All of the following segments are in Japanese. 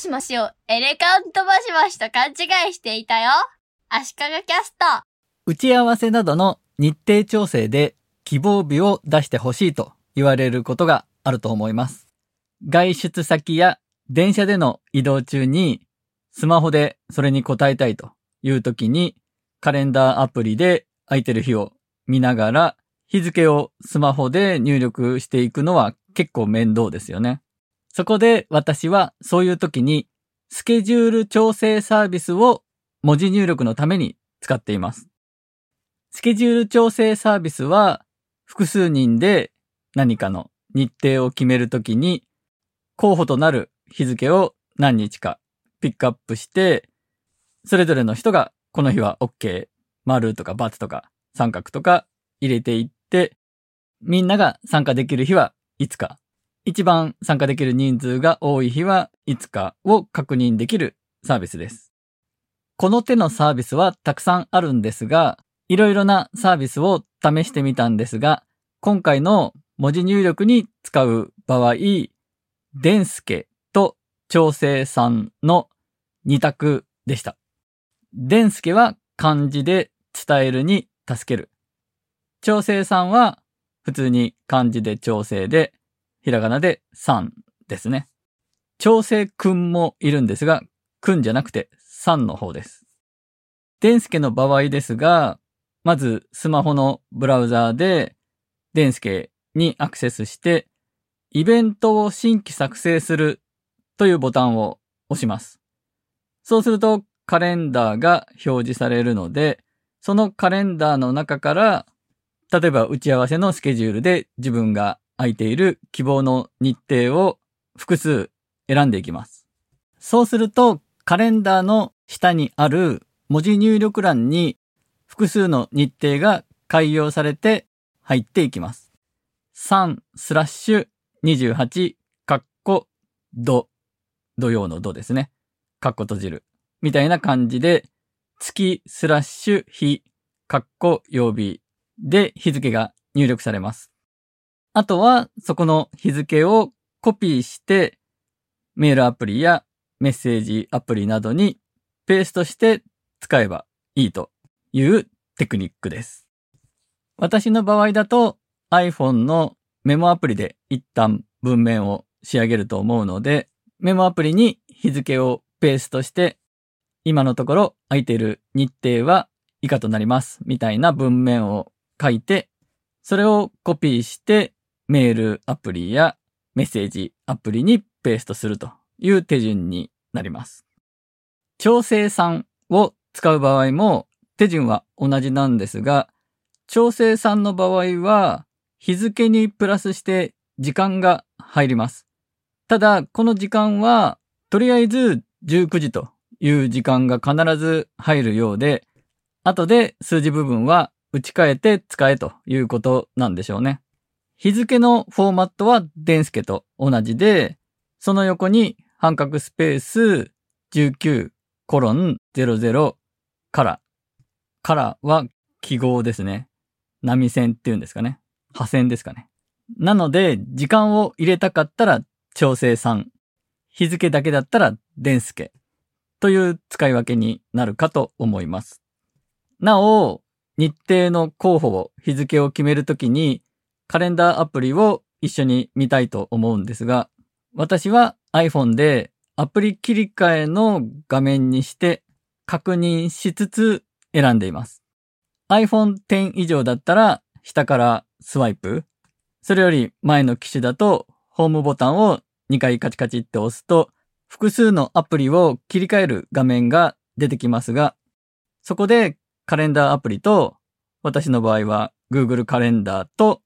しもしをエレカントマシマシと勘違いしていたよ。足利キャスト。打ち合わせなどの日程調整で希望日を出してほしいと言われることがあると思います。外出先や電車での移動中にスマホでそれに答えたいという時にカレンダーアプリで空いてる日を見ながら日付をスマホで入力していくのは結構面倒ですよね。そこで私はそういう時にスケジュール調整サービスを文字入力のために使っています。スケジュール調整サービスは複数人で何かの日程を決めるときに候補となる日付を何日かピックアップして、それぞれの人がこの日は OK、丸とか×とか三角とか入れていって、みんなが参加できる日はいつか、一番参加できる人数が多い日はいつかを確認できるサービスです。この手のサービスはたくさんあるんですが、いろいろなサービスを試してみたんですが、今回の文字入力に使う場合、デンスケと調整さんの二択でした。デンスケは漢字で伝えるに助ける。調整さんは普通に漢字で調整で、ひらがなでさんですね。調整くんもいるんですが、くんじゃなくてさんの方です。デンスケの場合ですが、まずスマホのブラウザーでデンスケにアクセスして、イベントを新規作成するというボタンを押します。そうするとカレンダーが表示されるので、そのカレンダーの中から、例えば打ち合わせのスケジュールで自分が空いている希望の日程を複数選んでいきます。そうするとカレンダーの下にある文字入力欄に複数の日程が開業されて入っていきます。3スラッシュ28カッコ土土曜の土ですね。カッコ閉じる。みたいな感じで月スラッシュ日カッコ曜日で日付が入力されます。あとはそこの日付をコピーしてメールアプリやメッセージアプリなどにペーストして使えばいいというテクニックです。私の場合だと iPhone のメモアプリで一旦文面を仕上げると思うので、メモアプリに日付をペーストして、今のところ空いている日程は以下となりますみたいな文面を書いて、それをコピーしてメールアプリやメッセージアプリにペーストするという手順になります。調整3を使う場合も手順は同じなんですが、調整3の場合は日付にプラスして時間が入ります。ただ、この時間はとりあえず19時という時間が必ず入るようで、後で数字部分は打ち替えて使えということなんでしょうね。日付のフォーマットはデンスケと同じで、その横に半角スペース19コロン00から、からは記号ですね。波線っていうんですかね。破線ですかね。なので、時間を入れたかったら調整3。日付だけだったらデンスケ。という使い分けになるかと思います。なお、日程の候補を日付を決めるときにカレンダーアプリを一緒に見たいと思うんですが、私は iPhone でアプリ切り替えの画面にして確認しつつ選んでいます。iPhone X 以上だったら下からスワイプ。それより前の機種だとホームボタンを2回カチカチって押すと複数のアプリを切り替える画面が出てきますが、そこでカレンダーアプリと私の場合は Google カレンダーと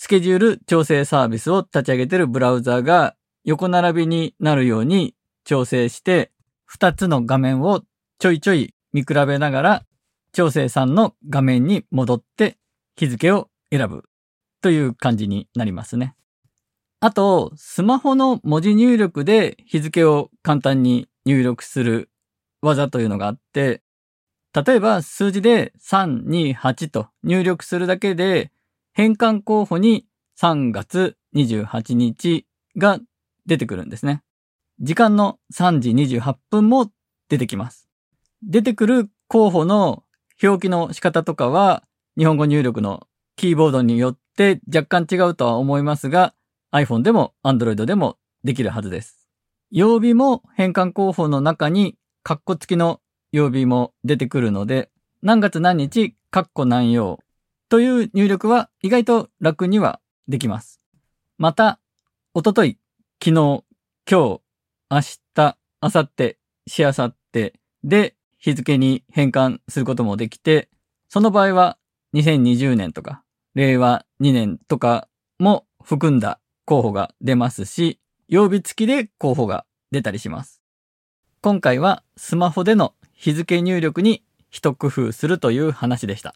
スケジュール調整サービスを立ち上げているブラウザが横並びになるように調整して2つの画面をちょいちょい見比べながら調整さんの画面に戻って日付を選ぶという感じになりますね。あと、スマホの文字入力で日付を簡単に入力する技というのがあって、例えば数字で328と入力するだけで変換候補に3月28日が出てくるんですね。時間の3時28分も出てきます。出てくる候補の表記の仕方とかは、日本語入力のキーボードによって若干違うとは思いますが、iPhone でも Android でもできるはずです。曜日も変換候補の中にカッコ付きの曜日も出てくるので、何月何日、カッコ何曜という入力は意外と楽にはできます。また、おととい、昨日、今日、明日、明後日、しあさってで日付に変換することもできて、その場合は2020年とか、令和2年とかも含んだ候補が出ますし、曜日付きで候補が出たりします。今回はスマホでの日付入力に一工夫するという話でした。